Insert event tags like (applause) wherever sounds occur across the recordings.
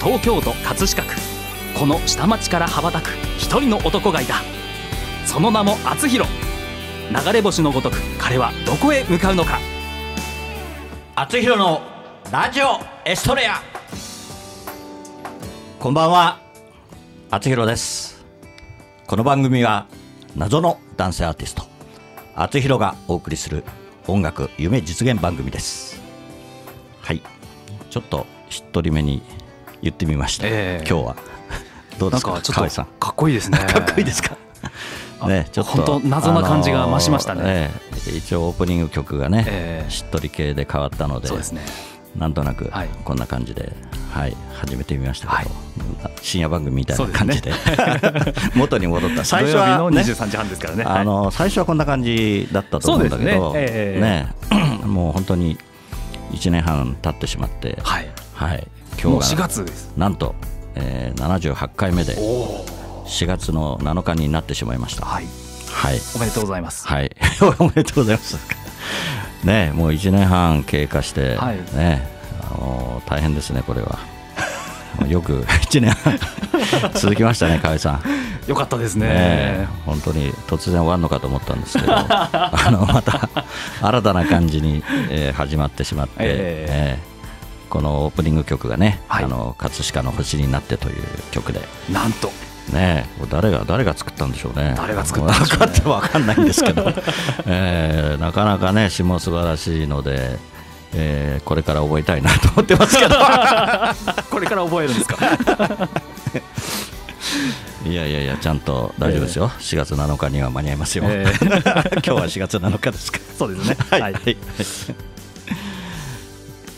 東京都葛飾区。この下町から羽ばたく一人の男がいた。その名も厚弘。流れ星のごとく彼はどこへ向かうのか。厚弘のラジオエストレア。こんばんは。厚弘です。この番組は謎の男性アーティスト。厚弘がお送りする音楽夢実現番組です。はい。ちょっとしっとりめに言ってみました、ええ。今日は。(laughs) どうですか？なんかちょっとかっこいいですね。(laughs) かっこいいですか？ね、ちょっと。本当謎な感じが増しましたね。あのーええ一応オープニング曲がね、ええ。しっとり系で変わったのでそうですね。なんとなくはい。こんな感じで、はい、始めてみましたけど、はい。深夜番組みたいな感じで。(laughs) 元に戻った。最初土曜日のは、ね、23時半ですからね。あの最初はこんな感じだったと思うんだけどね。えね (clears throat) もう本当に1年半経ってしまって、はい。はい、今日4が月です。なんと、えー、78回目でおお。4月の7日になってしまいました。はい。はい。おめでとうございます。はい、(laughs) おめでとうございます。ね、もう1年半経過して、はい。ね、あの大変ですね、これは。(laughs) よく1年半 (laughs) 続きましたね、河合さん。よかったですね。ね本当に突然終わるのかと思ったんですけど、あのまた新たな感じに、えー始まってしまって、ええ。ーこのオープニング曲がね、はいあの葛飾の星になってという曲で。なんとねえ、誰が誰が作ったんでしょうね。誰が作ったんでしょうね分かっても分かんないんですけど、(laughs) えーなかなかね詩も素晴らしいので、えーこれから覚えたいなと思ってますけど。(laughs) これから覚えるんですか？(laughs) いやいやいやちゃんと大丈夫ですよ。4月7日には間に合いますよ。え今日は4月7日ですか？そうですねはい。はいはい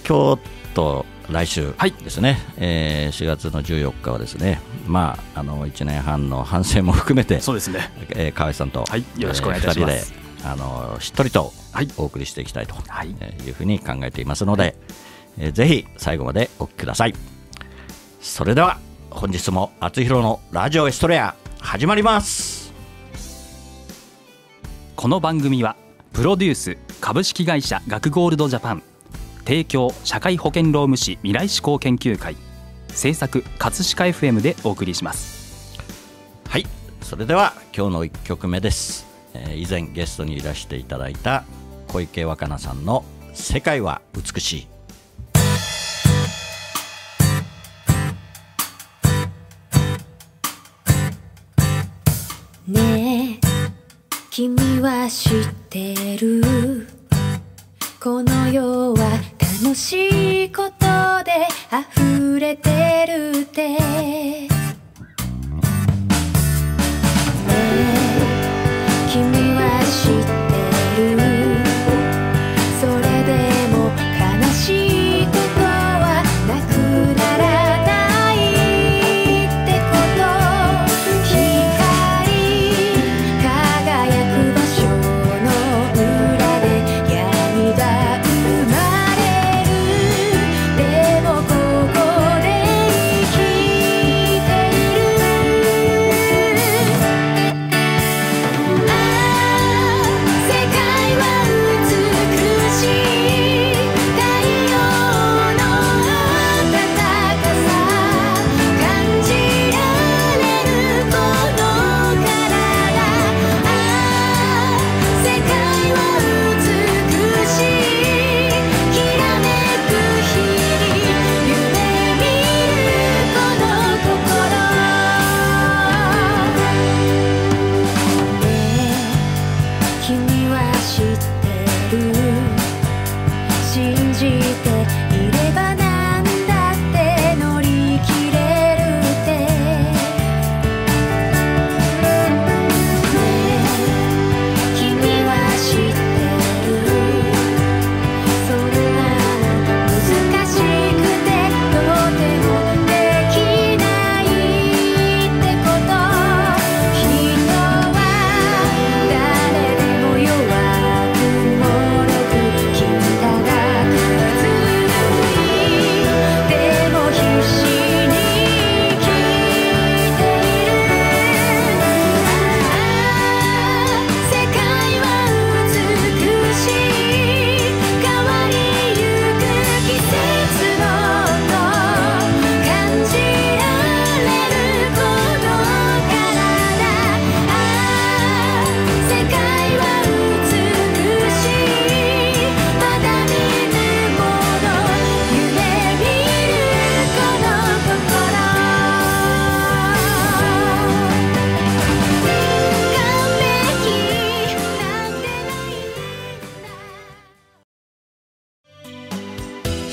今日と来週はいですね、えー4月の14日はですね、まあ、あの1年半の反省も含めて、そうですね。えー河合さんと、はい。よろしくお願いいたします。えー二人であのしっとりとはい。お送りしていきたいとはい。うふうに考えていますので、えーぜひ最後までお聞きください。それでは本日も「あつひろのラジオエストレア」始まります。この番組はプロデュース株式会社学ゴールドジャパン提供社会保険労務士未来志向研究会。制作葛飾 FM でお送りします。はい。それでは今日の1曲目です、えー以前ゲストにいらしていただいた小池若菜さんの「世界は美しい」ねえ君は知ってる。この世は楽しいことで溢れてるって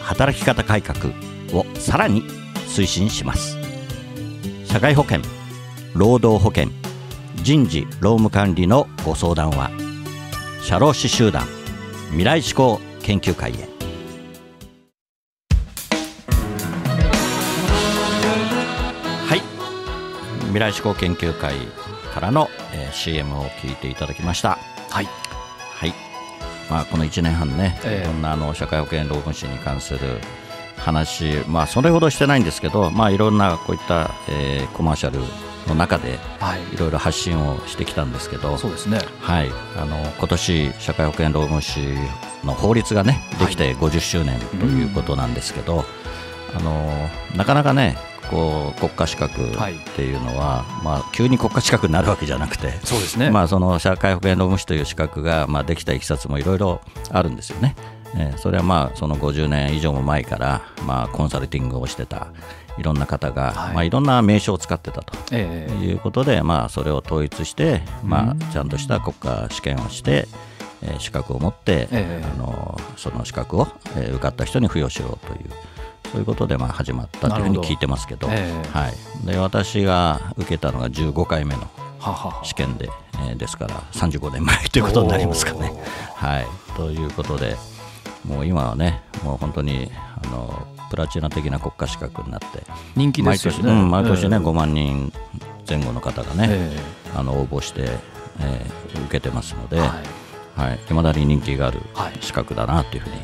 働き方改革をさらに推進します。社会保険労働保険人事労務管理のご相談は社労士集団未来志向研究会へ。はい。未来志向研究会からの、えー CM を聞いていただきました。はい。はい、まあ、この1年半ね、ええ。いろんなあの社会保険労務士に関する話、まあ、それほどしてないんですけど、まあ、いろんなこういった、えーコマーシャルの中ではい。いろいろ発信をしてきたんですけど、そうですね。はい、あの今年社会保険労務士の法律がねできて50周年ということなんですけど、あのなかなかねこう国家資格っていうのは、まあ、急に国家資格になるわけじゃなくて、そうですね。まあ、その社会保険労務士という資格が、まあ、できたいきさつもいろいろあるんですよね。えーそれはまあその50年以上も前から、まあ、コンサルティングをしてたいろんな方が、はい。いまあ、いろんな名称を使ってたと。ええ。いうことで、まあ、それを統一して、まあ、ちゃんとした国家試験をして、えー資格を持って、ええ。あのその資格を、えー受かった人に付与しろというそういうことでまあ始まったというふうに聞いてますけど。ど。えはい、で私が受けたのが15回目のはは。は試験で、えーですから35年前ということになりますかね。はい、ということでもう今はねもう本当にあのプラチナ的な国家資格になって人気ですよね。毎年うん毎年ね、ええ5万人前後の方がね、えあの応募して、えー受けてますので、えははいい。未だに人気があるはい。資格だなというふうに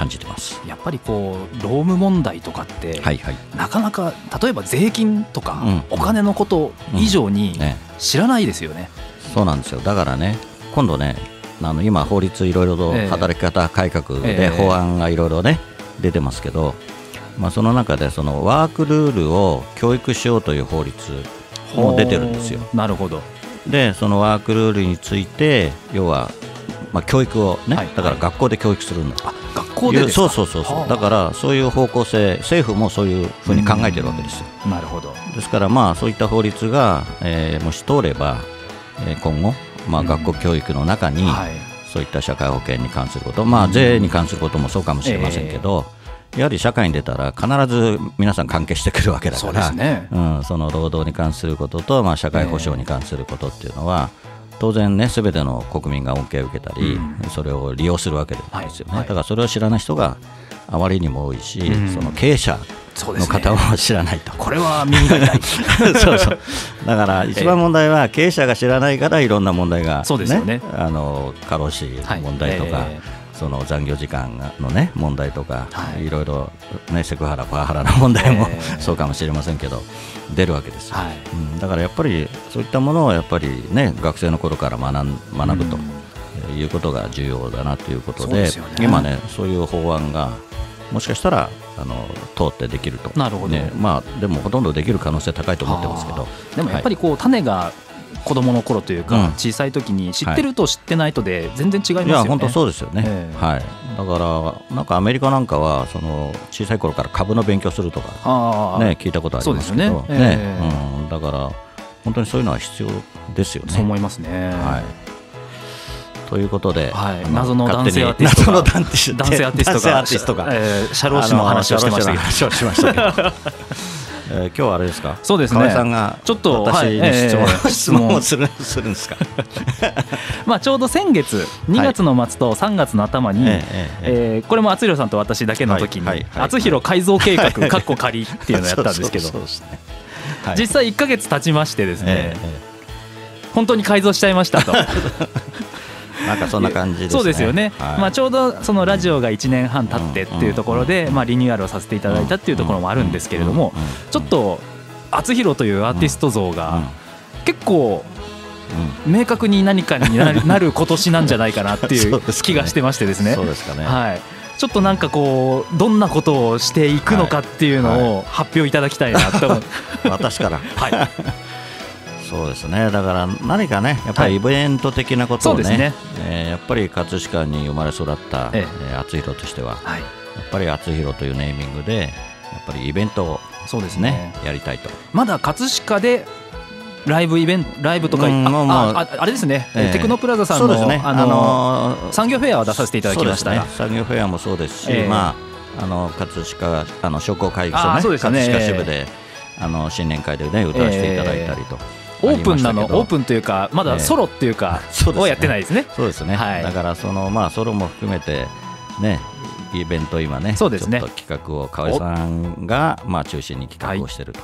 感じてます。やっぱりこう労務問題とかって、はいはい、なかなか例えば税金とか、うんお金のこと以上にね、知らないですよね。そうなんですよだからね今度ねあの今法律いろいろとええ働き方改革ええで法案がいろいろね出てますけど、まあ、その中でそのワークルールを教育しようという法律も出てるんですよ。なるほど。でそのワークルールについて要は、まあ、教育をね、はい。だから学校で教育するんだあ学校でですか？そうそうそうそう。だからそういう方向性政府もそういうふうに考えてるわけですよ。うん。なるほど。ですからまあそういった法律が、えーもし通れば、えー今後、まあ、うん。学校教育の中に、はい。そういった社会保険に関すること、まあ、税に関することもそうかもしれませんけど、やはり社会に出たら必ず皆さん関係してくるわけだからですね。うん、その労働に関することと、まあ、社会保障に関することっていうのは、当然ね、すべての国民が恩恵を受けたり、うん。それを利用するわけですよね、はい。はい。だからそれを知らない人があまりにも多いし、うん。その経営者の。方も知らないと。これは耳が痛い。(laughs) そうそう。だから一番問題は経営者が知らないからいろんな問題が、そうですよね。あの過労死の問題とか、はい。えその残業時間の、ね、問題とか、はい。い、ろいろ、ね、セクハラ、パワハラの問題も、ええ。(laughs) そうかもしれませんけど出るわけですよ、はい。うん、だからやっぱりそういったものをやっぱり、ね、学生の頃から学ん学ぶとうん。いうことが重要だなということでね。今ねそういう法案がもしかしたらあの通ってできると。なるほど。ねまあ、でもほとんどできる可能性高いと思ってますけど。はあでもやっぱりこう種が子供の頃というか、うん。小さい時に知ってると知ってないとで全然違いますよね。いや本当そうですよね、ええ。はい、だからなんかアメリカなんかはその小さい頃から株の勉強するとか、ね、聞いたことありますけど。そうですよね。ええ。うん、だから本当にそういうのは必要ですよね。そう思いますね。はい。ということで、はい。あ謎の男性アーティストが。男性アーティストが。ーティストが、えー社労士の話をしてましたけど (laughs) えー今日はあれですか？そうですね。さんがちょっと私にはい質問,、(laughs) をするするんですか？(laughs) まあちょうど先月2月の末と3月の頭に、えええええーこれも厚弘さんと私だけの時にはいはいはい厚弘改造計画かっこ仮っていうのをやったんですけど実際1か月経ちましてですね、えええ。本当に改造しちゃいましたと。(laughs) えなんかそんな感じですね。そうですよね、はい。まあ、ちょうどそのラジオが1年半経ってっていうところで、まあ、リニューアルをさせていただいたっていうところもあるんですけれどもちょっと厚弘というアーティスト像が結構明確に何かになる今年なんじゃないかなっていう気がしてましてですね。そうですかね。はい、ちょっとなんかこうどんなことをしていくのかっていうのを発表いただきたいなと思う、(laughs) 私から。はい、そうですね。だから何かねやっぱりイベント的なことをね,、そうですね。えーやっぱり葛飾に生まれ育った、ええ。ー厚弘としてははい、やっぱり厚弘というネーミングでやっぱりイベントをそうですね。ねやりたいと。まだ葛飾でライブイベントライブとか、うんあもうもうあああれですね、ええ。テクノプラザさんのね。あののー産業フェアは出させていただきましたね、産業フェアもそうですし、ええ。まあ、あの葛飾あの商工会議所ね。ね。葛飾支部で、あの新年会でね歌わせていただいたりと、オープンなのオープンというかまだソロっていうか、をやってないですね。そうですね、はい。だからそのまあソロも含めてねイベント今ねそうですね。企画を河合さんがまあ中心に企画をしていると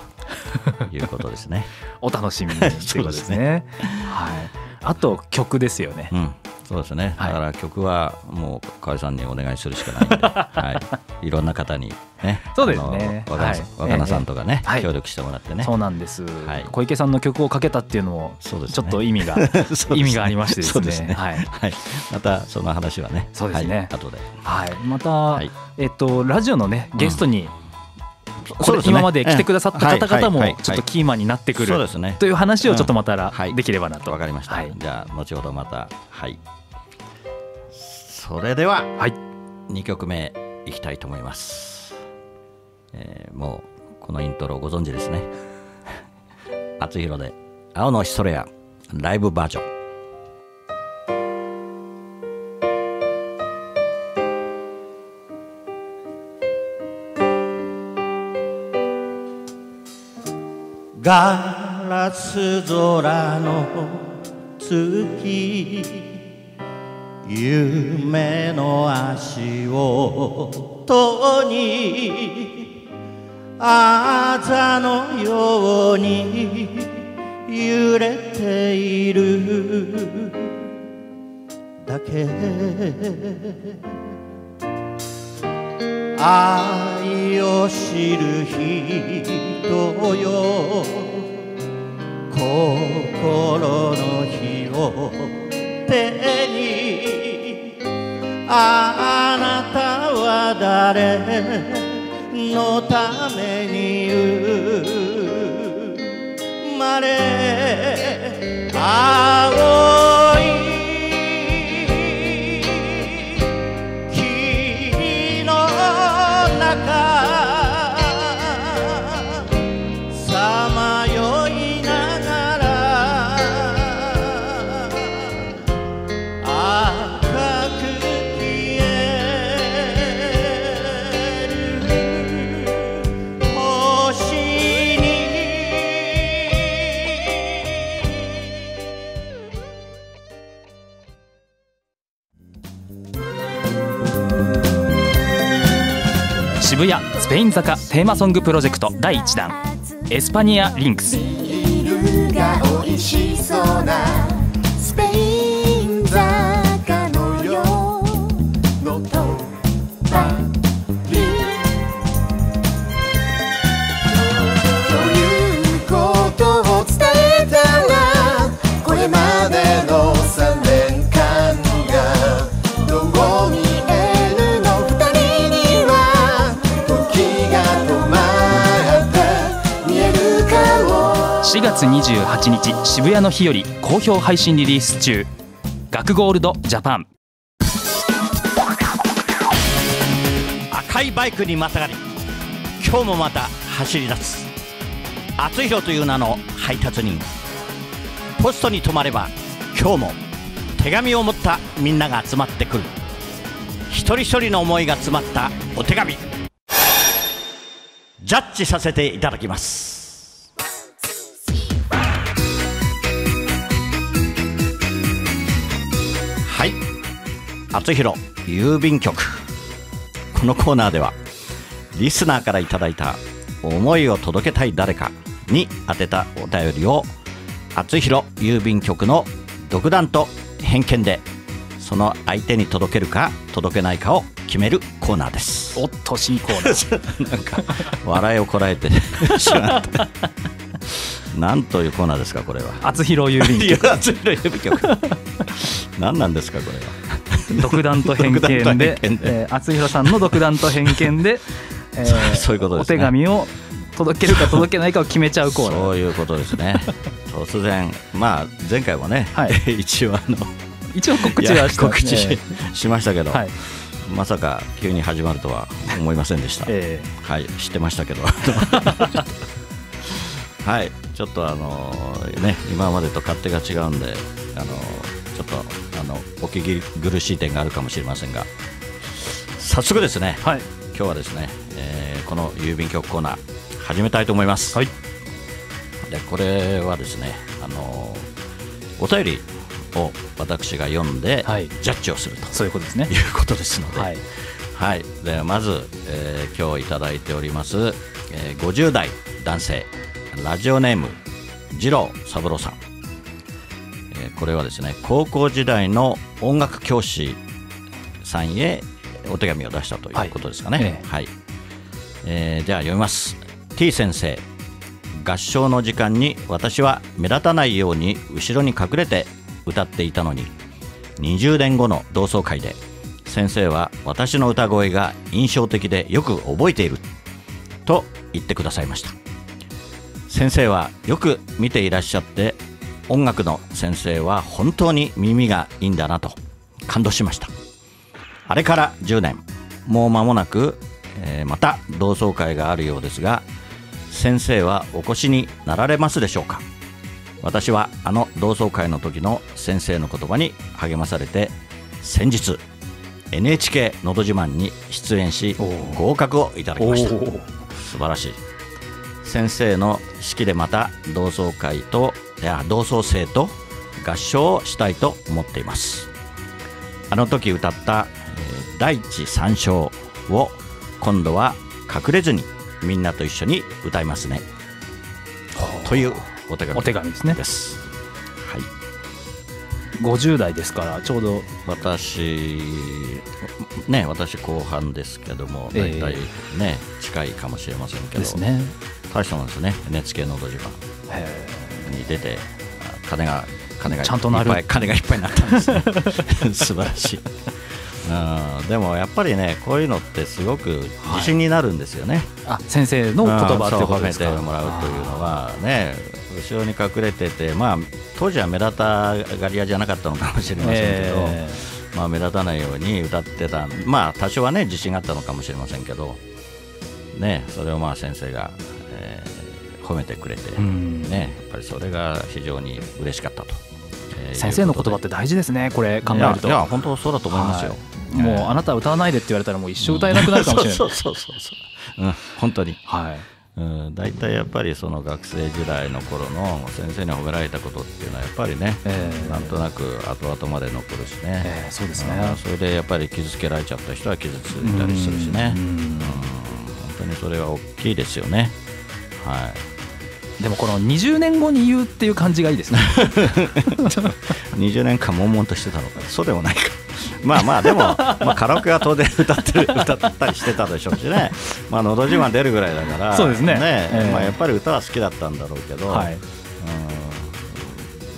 いうことですね。お楽しみにということですね。(laughs) はい、あと曲ですよね、うん。そうですね、はい。だから曲はもう河合さんにお願いするしかないんで、(laughs) はい、いろんな方にね、(laughs) そうですね。若菜さんはい。若菜さんとかね、はい。協力してもらってね、そうなんです、はい。小池さんの曲をかけたっていうのもちょっと意味が、(laughs) 意味がありましてですね。そうですね。はい。はい、またその話はね、そうですね。はい、後で。はい、また、い。えっとラジオのねゲストに、これ今まで来てくださった方々もちょっとキーマンになってくるという話をちょっとまたらできればなと。わかりました、はい、じゃあ後ほどまた。はい。それでははい、2曲目いきたいと思います、えーもうこのイントロご存知ですね。(laughs) 厚弘で「青のヒストレア」ライブバージョンガラス空の月。夢の足音にあざのように揺れている。だけ愛を知る人よ心の火を手にあなたは誰のために生まれ青渋谷スペイン坂テーマソングプロジェクト第1弾。エスパニアリンクス。4月28日渋谷の日より好評配信リリース中。学ゴールドジャパン。赤いバイクにまたがり今日もまた走り出す。厚弘という名の配達人。ポストに止まれば今日も手紙を持ったみんなが集まってくる。一人一人の思いが詰まったお手紙。ジャッジさせていただきます。厚弘郵便局。このコーナーではリスナーからいただいた思いを届けたい誰かに宛てたお便りを厚弘郵便局の独断と偏見でその相手に届けるか届けないかを決めるコーナーです。おっと新コーナー。(laughs) なんか笑いをこらえてしまった。なんというコーナーですかこれは。厚弘郵便局。(laughs) 厚弘郵便局。何なんですかこれは (laughs) 独断と偏見でえー厚弘さんの独断と偏見で、(laughs) えーそういうことね。お手紙を届けるか届けないかを決めちゃうコーナー。そういうことですね。(laughs) 突然。まあ前回もね、はい。一応あの一応告知はした。告知し,、えしましたけど、ーはい。まさか急に始まるとは思いませんでした、えはい知ってましたけど。はいちょっとあのね今までと勝手が違うんであのちょっとあのお聞き苦しい点があるかもしれませんが。早速ですねーはい。今日はですね、えーこの郵便局コーナー始めたいと思います、はい。でこれはですねあのお便りを私が読んで、はい。ジャッジをすると。そういうことですね。いうことですので、はい。はい、でまず、えー今日いただいております、えー50代男性ラジオネーム二郎三郎さん、えーこれはですね高校時代の音楽教師さんへお手紙を出したということですかね。はいええ。はい、えーじゃあ読みます。T 先生合唱の時間に私は目立たないように後ろに隠れて歌っていたのに20年後の同窓会で先生は私の歌声が印象的でよく覚えていると言ってくださいました。先生はよく見ていらっしゃって音楽の先生は本当に耳がいいんだなと感動しました。あれから10年。もう間もなく、えーまた同窓会があるようですが先生はお越しになられますでしょうか？私はあの同窓会の時の先生の言葉に励まされて先日 NHK のど自慢に出演し合格をいただきました。素晴らしい。先生の式でまた同窓会といや同窓生と合唱をしたいと思っています。あの時歌った、えー第一三章を今度は隠れずにみんなと一緒に歌いますね。というお手紙お手紙ですね。ですはい。50代ですからちょうど。私ね私後半ですけどもええ。大体ね、近いかもしれませんけど。ですね。大したもんですね NHK のど自慢へに出てあ金が金がちゃんとなる。いっぱい金がいっぱいになったんですね。(laughs) 素晴らしい。うん。でもやっぱりねこういうのってすごく自信になるんですよね、ーあ先生の言葉ってことですか？うん。そう褒めてもらうというのはね後ろに隠れててまあ当時は目立たがり屋じゃなかったのかもしれませんけど、えまあ、目立たないように歌ってたまあ多少はね自信があったのかもしれませんけどねそれをまあ先生が、えー褒めてくれて、うん。ねやっぱりそれが非常に嬉しかったと、えー先生の言葉って大事ですねこれ考えると。いや本当そうだと思いますよ、はい。もうあなたは歌わないでって言われたらもう一生歌えなくなるかもしれない。そうそうそうそう、うん、本当に。はい。うん、大体やっぱりその学生時代の頃の先生に褒められたことっていうのはやっぱりね、ええ。なんとなく後々まで残るしね、ええそうですね。うんそれでやっぱり傷つけられちゃった人は傷ついたりするしね、うん。うん本当にそれは大きいですよね。はいでもこの20年後に言うっていう感じがいいですね。(laughs) 20年間悶々としてたのかそうでもないか。まあまあでも、まあ、カラオケは当然歌ってる歌ったりしてたでしょうしね「まあ、のど自慢」出るぐらいだからそうですね。ええ。まあ、やっぱり歌は好きだったんだろうけど、はい。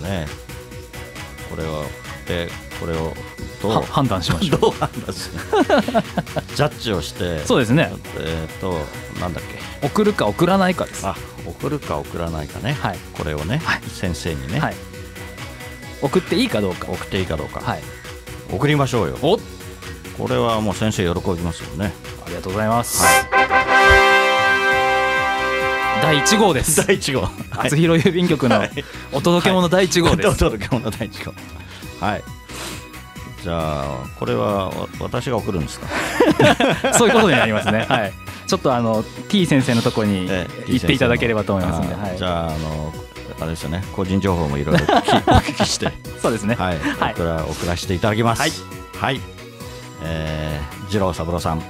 うんね。これをでこれをどはう判断しましょう。どう判断する？(laughs) ジャッジをしてそうですね。えっ、となんだっけ？送るか送らないかです。あ送るか送らないかね、はい。これをね、はい。先生にね、はい。送っていいかどうか。送っていいかどうか、はい。送りましょうよ。おこれはもう先生喜びますよね。ありがとうございます、第1号です。第1号。厚弘郵便局のはい。お届け物第1号でおす、届け物第1号。はい。じゃあこれはわ私が送るんですか？(laughs) そういうことになりますね。はいちょっとあの T 先生のところにええ行っていただければと思いますんで、あはい。じゃああのあれですよね個人情報もいろいろお (laughs) 聞きして。そうですね。はい、はい。送ら送らせていただきます。はい、はい。えー、次郎三郎さん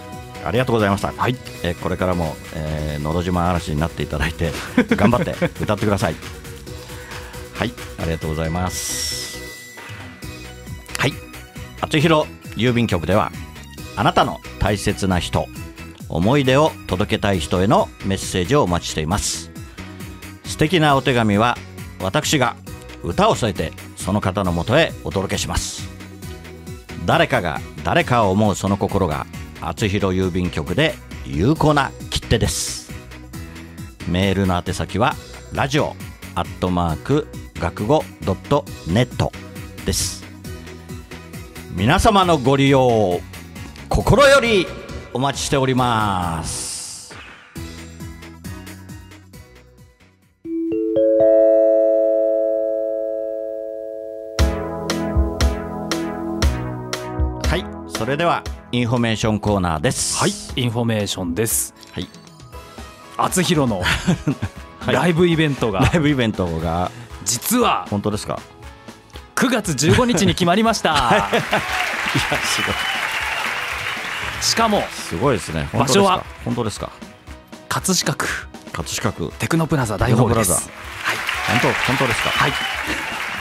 ありがとうございました、はい。えーこれからも、えーのど自慢嵐になっていただいて (laughs) 頑張って歌ってください。はい。ありがとうございます。はい。厚弘郵便局ではあなたの大切な人思い出を届けたい人へのメッセージをお待ちしています。素敵なお手紙は私が歌を添えてその方のもとへお届けします。誰かが誰かを思うその心が厚弘郵便局で有効な切手です。メールの宛先はラジオアットマーク学語ドットネットです。皆様のご利用を心よりお待ちしております。はいそれではインフォメーションコーナーです。はいインフォメーションです。はい。厚弘の (laughs) はい。ライブイベントが。ライブイベントが。実は本当ですか？9月15日に決まりました。(laughs) いやすごいしかもすごいですね。場所は本当ですか？葛飾区。葛飾区。テクノプラザ大ホールでテクノす本当本当ですか？はい。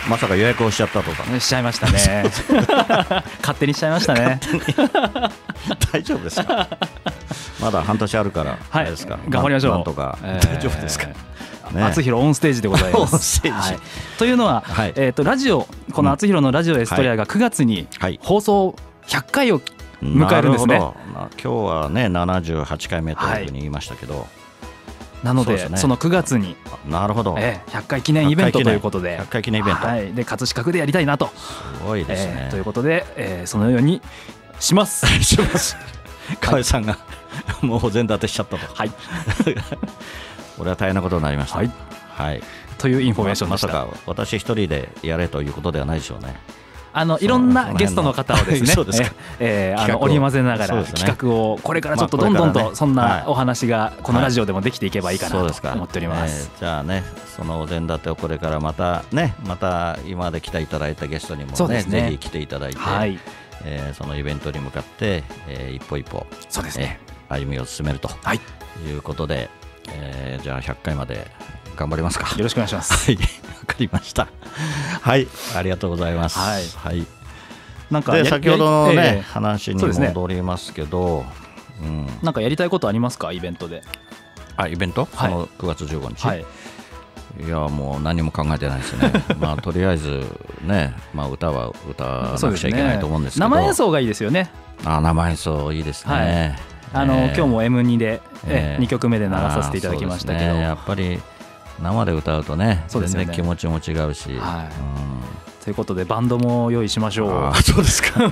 まさか予約をしちゃったとか。はい (laughs) しちゃいましたね。勝手にしちゃいましたね。大丈夫ですか？まだ半年あるからはい。ですか？頑張りましょう。とか。えー。大丈夫ですか？ね厚弘オンステージでございま (laughs) オンす。ステージ。はい。というのは、はい。えー、とラジオこの厚弘のラジオエストリアが9月にはい。放送100回を迎えるんですね。今日はね78回目というふうに言いましたけど、なのでそその9月に、なるほど、えー100回記念イベントということで。100回記念イベント、はい、で葛飾区でやりたいなと、すごいですね、えーということで、えーそのようにします。(laughs) します。河合さんがもうお膳立てしちゃったと。はい、(laughs) 俺は大変なことになりました。はい、はい。というインフォメーションでした。まさか私一人でやれということではないでしょうねあのいろんなゲストの方をですね、(laughs) えーえーあの織り交ぜながら企画をこれからちょっとどんどんとそんはい。なお話がこのラジオでもできていけばいいかなと思っております。えーじゃあねそのお膳立てをこれからまたねまた今まで来ていただいたゲストにもねぜひ来ていただいて、はい、えーそのイベントに向かって、えー一歩一歩そうですね。えー歩みを進めるとはい、いうことで、えーじゃあ100回まで頑張りますか。よろしくお願いします。はい。わかりました。はい。ありがとうございます。はい。はい。なんか先ほどのね、話に戻りますけどうん、なんかやりたいことありますか？イベントで。あイベント、はい。その9月15日、はい。いやもう何も考えてないですね、(laughs) まあとりあえずね、まあ、歌は歌わなくちゃいけないと思うんですけど、生演奏がいいですよね。あ生演奏いいですね、あの、えー今日も M2 で、ええー2曲目で流させていただきましたけど、ね。やっぱり生で歌うとねそうですよね。気持ちも違うし、はい。うん。ということでバンドも用意しましょう。そうですか。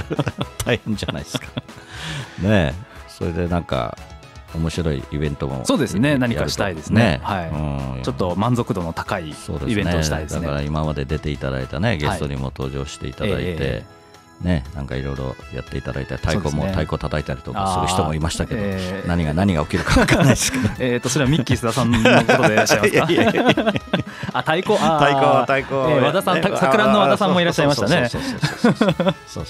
(laughs) 大変じゃないですか。ねえ。それでなんか面白いイベントもそうですね。何かしたいですね。はい。うんちょっと満足度の高いそうですね。イベントをしたいですね。だから今まで出ていただいたねゲストにも登場していただいて、えね、なんかいろいろやっていただいて、太鼓も、太鼓叩いたりとかする人もいましたけど、えー、何が何が起きるか分からないですけど、(laughs) えっとそれはミッキー須田さんのことでいらっしゃいますか？(laughs) (laughs) あ太鼓、あ太鼓、太鼓、えー、和田さん、桜の和田さんもいらっしゃいましたね。そうそうそう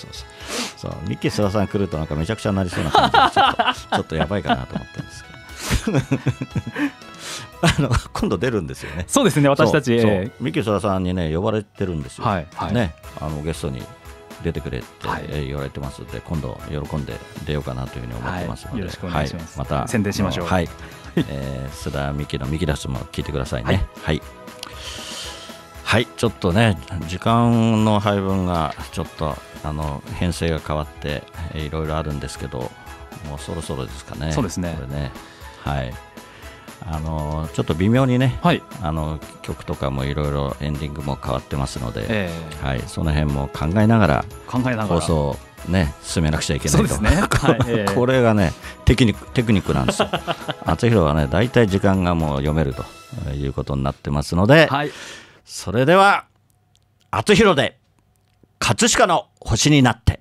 そう、ミッキー須田さん来るとなんかめちゃくちゃなりそうな感じでちょっとちょっとやばいかなと思ってるんですけど。あの今度出るんですよね。そうですね、私たち。ミッキー須田さんにね呼ばれてるんですよ。はい、はい、ね、あのゲストに出てくれって言われてますので、今度喜んで出ようかなというふうに思ってますので、はいよろしくお願いしますはいまた宣伝しましょうはい、えー須田美希のミキダスも聞いてくださいね。はい。はい、ちょっとね、時間の配分がちょっとあの編成が変わって、えーいろいろあるんですけど、もうそろそろですかね。そうですねこれね。はい。あのちょっと微妙にね、ーはい。あの曲とかもいろいろエンディングも変わってますので、えはい、その辺も考えながらー考えながら。放送をね進めなくちゃいけないと。そうですね。(laughs) これがねテクニックテクニックなんですよ。(laughs) 厚弘はね大体時間がもう読めるということになってますので、はい。それでは厚弘で葛飾の星になって。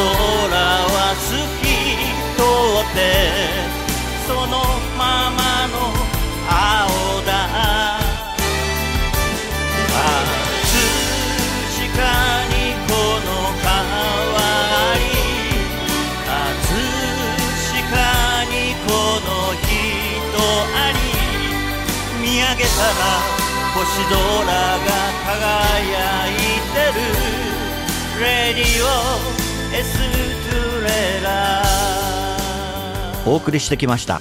空は透き通ってそのままの青だ。葛飾にこの川あり。葛飾にこの人あり。見上げたら星空が輝いてる。レディオお送りしてきました。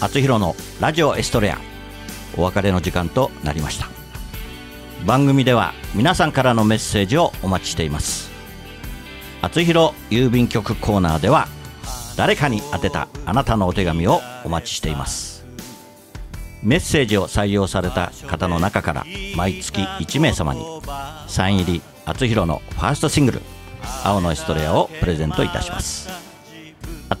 厚弘のラジオエストレア。お別れの時間となりました。番組では皆さんからのメッセージをお待ちしています。厚弘郵便局コーナーでは誰かに宛てたあなたのお手紙をお待ちしています。メッセージを採用された方の中から毎月1名様にサイン入り厚弘のファーストシングル「青のエストレア」をプレゼントいたします。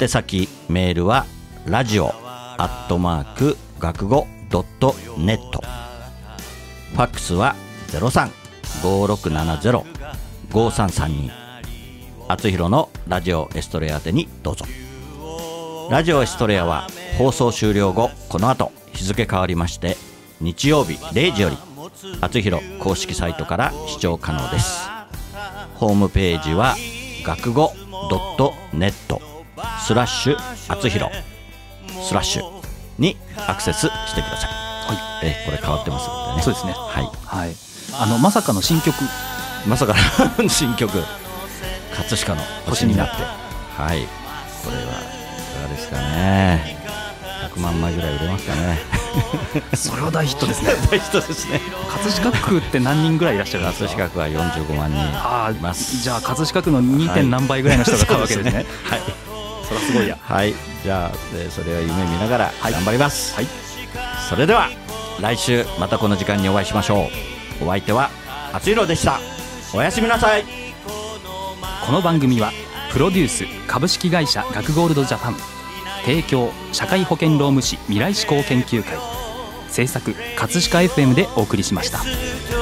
宛先メールはラジオアットマーク学語ドットネット。ファックスは0356705332厚弘のラジオエストレア宛てにどうぞ。ラジオエストレアは放送終了後この後日付変わりまして日曜日0時より厚弘公式サイトから視聴可能です。ホームページは学語ドットネットスラッシュ厚弘スラッシュにアクセスしてください。はい、えこれ変わってますのでね。そうですねはい。はいあのまさかの新曲まさかの (laughs) 新曲葛飾の星になって、はい。これはいかがですかね。100万枚ぐらい売れますかね。(laughs) それは大ヒットですね (laughs) 大人ですね。葛飾区って何人ぐらいいらっしゃるんですか？葛飾区は45万人あいます。じゃあ葛飾区の 2. 点何倍ぐらいの人が買うわけですね。はい。(laughs) そりゃすごいや。はい。じゃあ、えーそれは夢見ながらはい頑張ります。はい。それでは来週またこの時間にお会いしましょう。お相手は厚弘でした。おやすみなさい。この番組はプロデュース株式会社学ゴールドジャパン提供社会保険労務士未来志向研究会制作葛飾 FM でお送りしました。